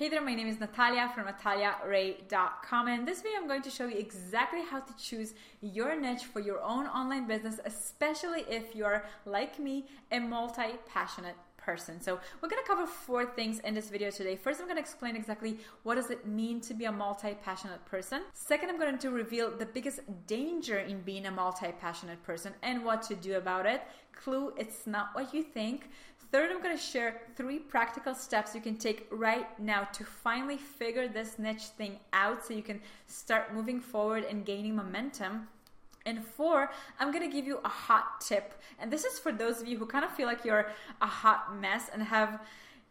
Hey there, my name is Natalia from nataliaray.com and in this video I'm going to show you exactly how to choose your niche for your own online business, especially if you're like me, a multi-passionate person. So we're going to cover four things in this video today. First, I'm going to explain exactly what does it mean to be a multi-passionate person. Second, I'm going to reveal the biggest danger in being a multi-passionate person and what to do about it. Clue, it's not what you think. Third, I'm going to share three practical steps you can take right now to finally figure this niche thing out so you can start moving forward and gaining momentum. And four, I'm gonna give you a hot tip. And this is for those of you who kind of feel like you're a hot mess and have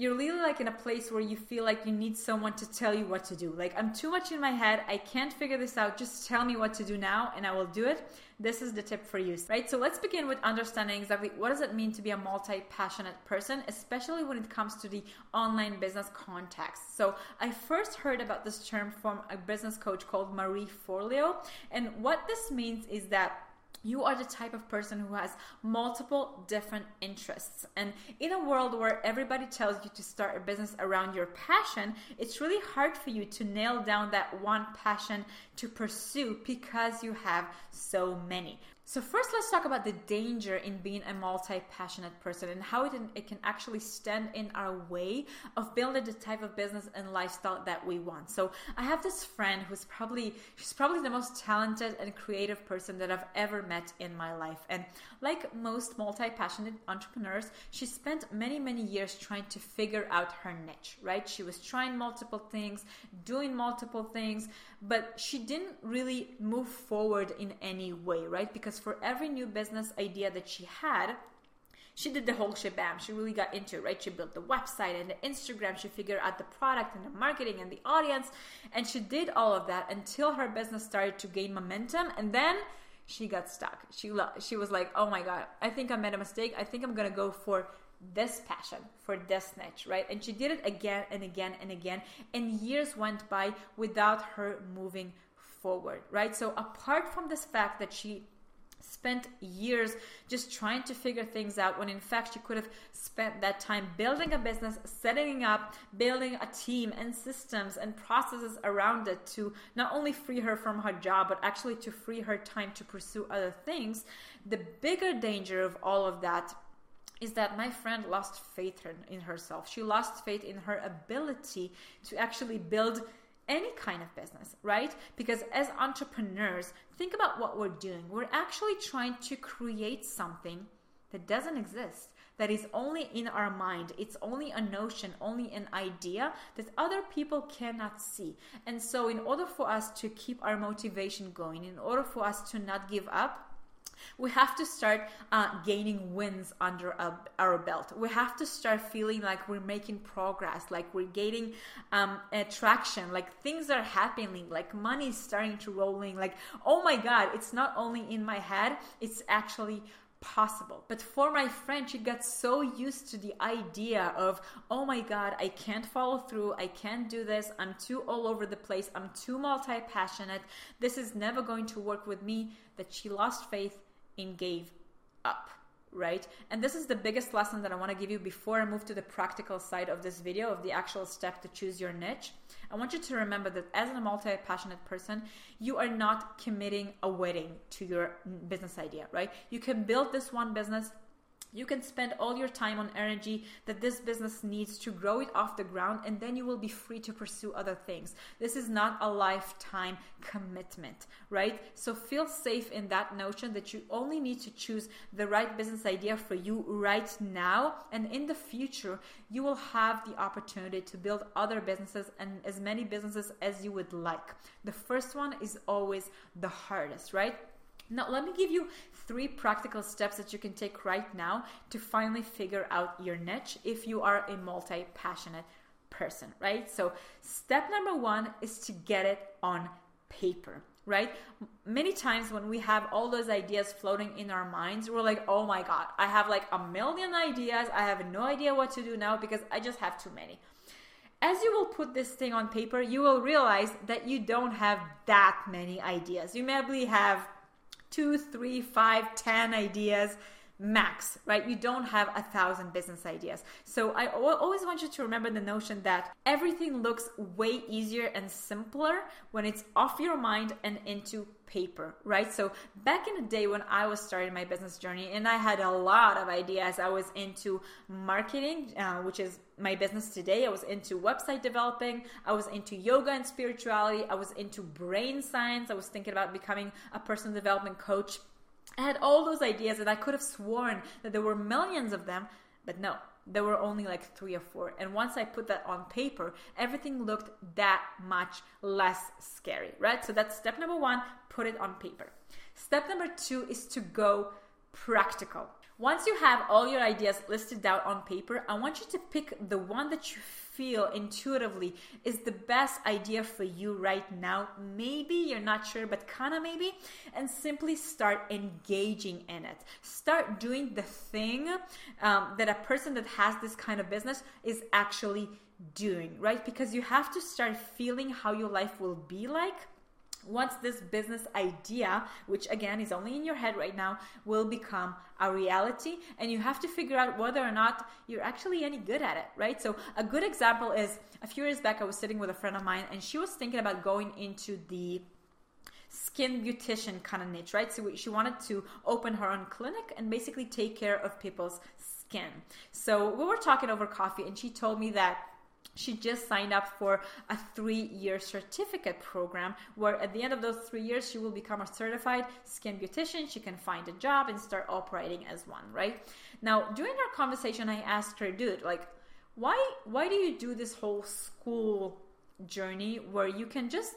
you're really like in a place where you feel like you need someone to tell you what to do. Like, I'm too much in my head. I can't figure this out. Just tell me what to do now and I will do it. This is the tip for you, right? So let's begin with understanding exactly what does it mean to be a multi-passionate person, especially when it comes to the online business context. So I first heard about this term from a business coach called Marie Forleo. And what this means is that you are the type of person who has multiple different interests. And in a world where everybody tells you to start a business around your passion, it's really hard for you to nail down that one passion to pursue because you have so many. So, first, let's talk about the danger in being a multi passionate person and how it, it can actually stand in our way of building the type of business and lifestyle that we want. So, I have this friend who's probably she's probably the most talented and creative person that I've ever met in my life. And like most multi passionate entrepreneurs, she spent many, many years trying to figure out her niche, right? She was trying multiple things, doing multiple things, but she didn't really move forward in any way, right? Because for every new business idea that she had, she did the whole shebang. She really got into it, right? She built the website and the Instagram. She figured out the product and the marketing and the audience. And she did all of that until her business started to gain momentum. And then she got stuck. She, she was like, oh my God, I think I made a mistake. I think I'm going to go for this passion for this niche, right? And she did it again and again and again. And years went by without her moving forward, right? So, apart from this fact that she spent years just trying to figure things out when in fact she could have spent that time building a business, setting up, building a team and systems and processes around it to not only free her from her job, but actually to free her time to pursue other things. The bigger danger of all of that is that my friend lost faith in herself. She lost faith in her ability to actually build any kind of business, right? Because as entrepreneurs, think about what we're doing. We're actually trying to create something that doesn't exist, that is only in our mind. It's only a notion, only an idea that other people cannot see. And so, in order for us to keep our motivation going, in order for us to not give up, we have to start uh, gaining wins under our belt. We have to start feeling like we're making progress, like we're gaining um, traction, like things are happening, like money is starting to rolling. Like, oh my God, it's not only in my head, it's actually possible. But for my friend, she got so used to the idea of, oh my God, I can't follow through. I can't do this. I'm too all over the place. I'm too multi passionate. This is never going to work with me that she lost faith and gave up right? And this is the biggest lesson that I want to give you before I move to the practical side of this video of the actual step to choose your niche. I want you to remember that as a multi passionate person, you are not committing a wedding to your business idea, right? You can build this one business you can spend all your time on energy that this business needs to grow it off the ground, and then you will be free to pursue other things. This is not a lifetime commitment, right? So feel safe in that notion that you only need to choose the right business idea for you right now, and in the future, you will have the opportunity to build other businesses and as many businesses as you would like. The first one is always the hardest, right? Now, let me give you three practical steps that you can take right now to finally figure out your niche if you are a multi passionate person, right? So, step number one is to get it on paper, right? Many times when we have all those ideas floating in our minds, we're like, oh my God, I have like a million ideas. I have no idea what to do now because I just have too many as you will put this thing on paper, you will realize that you don't have that many ideas. You maybe have two, three, five, ten ideas, max, right? You don't have a thousand business ideas. So I always want you to remember the notion that everything looks way easier and simpler when it's off your mind and into paper, right? So back in the day when I was starting my business journey and I had a lot of ideas, I was into marketing, uh, which is my business today. I was into website developing. I was into yoga and spirituality. I was into brain science. I was thinking about becoming a personal development coach. I had all those ideas and I could have sworn that there were millions of them, but no, there were only like three or four. And once I put that on paper, everything looked that much less scary, right? So that's step number one put it on paper. Step number two is to go practical. Once you have all your ideas listed out on paper, I want you to pick the one that you feel intuitively is the best idea for you right now. Maybe you're not sure, but kind of maybe, and simply start engaging in it. Start doing the thing um, that a person that has this kind of business is actually doing, right? Because you have to start feeling how your life will be like once this business idea, which again is only in your head right now, will become a reality, and you have to figure out whether or not you're actually any good at it, right? So, a good example is a few years back, I was sitting with a friend of mine, and she was thinking about going into the skin beautician kind of niche, right? So, she wanted to open her own clinic and basically take care of people's skin. So, we were talking over coffee, and she told me that she just signed up for a three year certificate program where at the end of those three years she will become a certified skin beautician. She can find a job and start operating as one right? Now during our conversation i asked her dude like why why do you do this whole school journey where you can just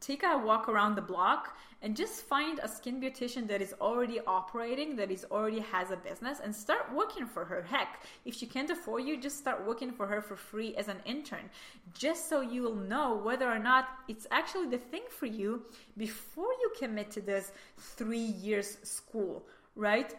take a walk around the block and just find a skin beautician that is already operating, that is already has a business, and start working for her. Heck, if she can't afford you, just start working for her for free as an intern, just so you will know whether or not it's actually the thing for you before you commit to this three years school, right?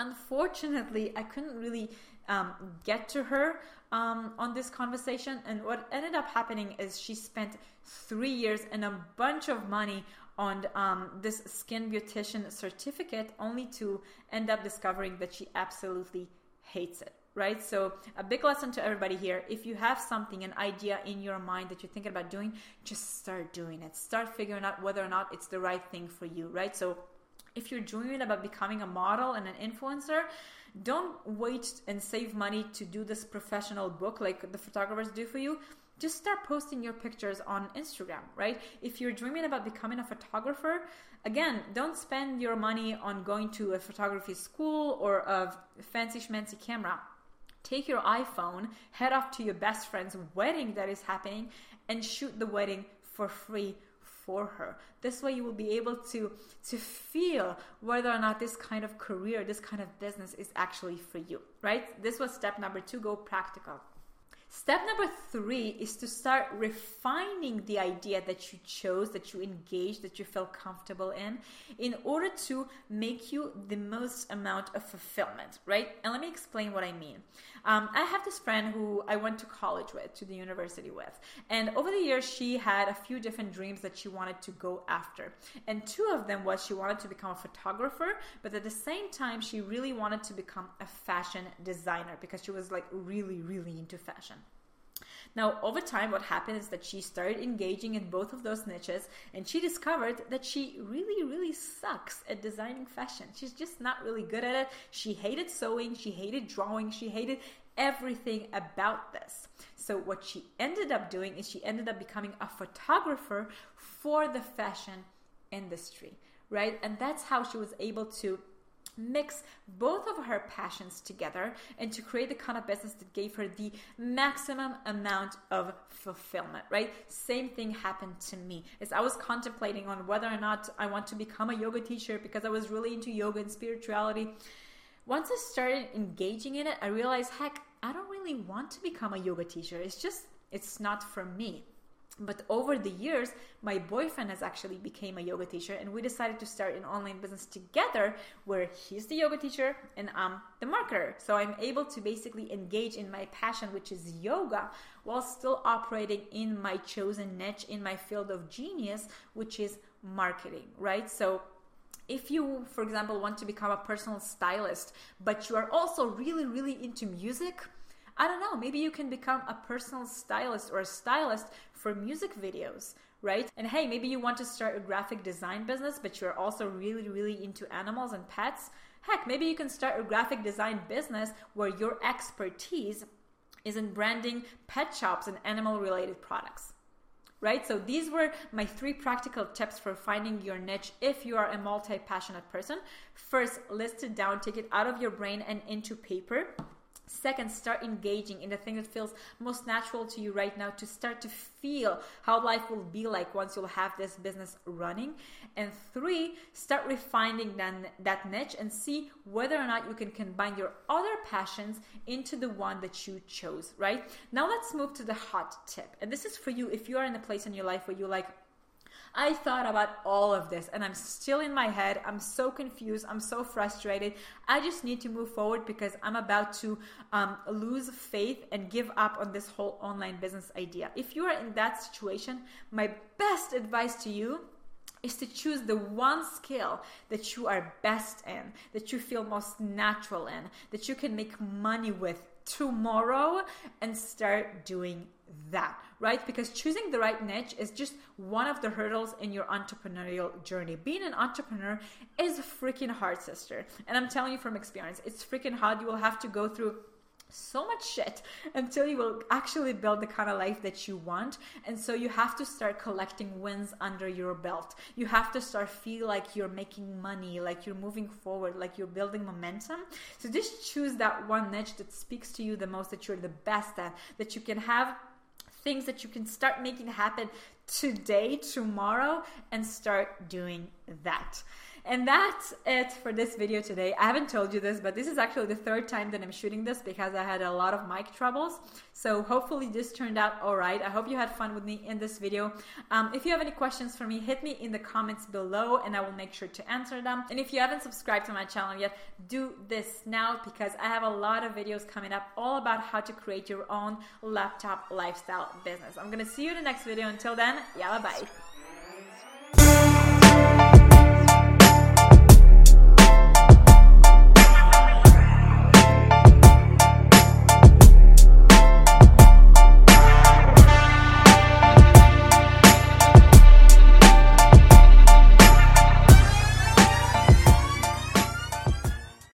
Unfortunately, I couldn't really um, get to her um, on this conversation. And what ended up happening is she spent three years and a bunch of money on um, this skin beautician certificate only to end up discovering that she absolutely hates it right? So, a big lesson to everybody here if you have something, an idea in your mind that you're thinking about doing, just start doing it. Start figuring out whether or not it's the right thing for you, right? So, if you're dreaming about becoming a model and an influencer, don't wait and save money to do this professional book like the photographers do for you just start posting your pictures on Instagram, right? If you're dreaming about becoming a photographer, again, don't spend your money on going to a photography school or a fancy schmancy camera. Take your iPhone, head off to your best friend's wedding that is happening, and shoot the wedding for free for her. This way you will be able to to feel whether or not this kind of career, this kind of business is actually for you, right? This was step number 2, go practical. Step number three is to start refining the idea that you chose, that you engaged, that you felt comfortable in, in order to make you the most amount of fulfillment, right? And let me explain what I mean. Um, I have this friend who I went to college with, to the university with, and over the years she had a few different dreams that she wanted to go after. And two of them was she wanted to become a photographer, but at the same time she really wanted to become a fashion designer because she was like really, really into fashion. Now, over time, what happened is that she started engaging in both of those niches and she discovered that she really, really sucks at designing fashion. She's just not really good at it. She hated sewing, she hated drawing, she hated everything about this. So, what she ended up doing is she ended up becoming a photographer for the fashion industry, right? And that's how she was able to mix both of her passions together and to create the kind of business that gave her the maximum amount of fulfillment right? Same thing happened to me. As i was contemplating on whether or not i want to become a yoga teacher because i was really into yoga and spirituality once i started engaging in it i realized heck i don't really want to become a yoga teacher. It's just it's not for me but over the years my boyfriend has actually became a yoga teacher and we decided to start an online business together where he's the yoga teacher and i'm the marketer. So i'm able to basically engage in my passion which is yoga while still operating in my chosen niche in my field of genius which is marketing right? So if you, for example, want to become a personal stylist, but you are also really, really into music, I don't know, maybe you can become a personal stylist or a stylist for music videos, right? And hey, maybe you want to start a graphic design business, but you're also really, really into animals and pets. Heck, maybe you can start a graphic design business where your expertise is in branding pet shops and animal related products right? So these were my three practical tips for finding your niche if you are a multi passionate person. First, list it down, take it out of your brain and into paper. Second, start engaging in the thing that feels most natural to you right now to start to feel how life will be like once you'll have this business running. And three, start refining that, that niche and see whether or not you can combine your other passions into the one that you chose, right? Now let's move to the hot tip. And this is for you if you are in a place in your life where you're like, I thought about all of this and I'm still in my head. I'm so confused. I'm so frustrated. I just need to move forward because I'm about to um, lose faith and give up on this whole online business idea. If you are in that situation, my best advice to you is to choose the one skill that you are best in, that you feel most natural in, that you can make money with tomorrow and start doing that, right? Because choosing the right niche is just one of the hurdles in your entrepreneurial journey. Being an entrepreneur is freaking hard, sister. And I'm telling you from experience, it's freaking hard. You will have to go through so much shit until you will actually build the kind of life that you want and so you have to start collecting wins under your belt you have to start feel like you're making money like you're moving forward like you're building momentum so just choose that one niche that speaks to you the most that you're the best at that you can have things that you can start making happen today, tomorrow, and start doing that. And that's it for this video today. I haven't told you this, but this is actually the third time that I'm shooting this because I had a lot of mic troubles. So hopefully this turned out all right. I hope you had fun with me in this video. Um, if you have any questions for me, hit me in the comments below and I will make sure to answer them. And if you haven't subscribed to my channel yet, do this now because I have a lot of videos coming up all about how to create your own laptop lifestyle business. I'm to see you in the next video. Until then, yeah, bye.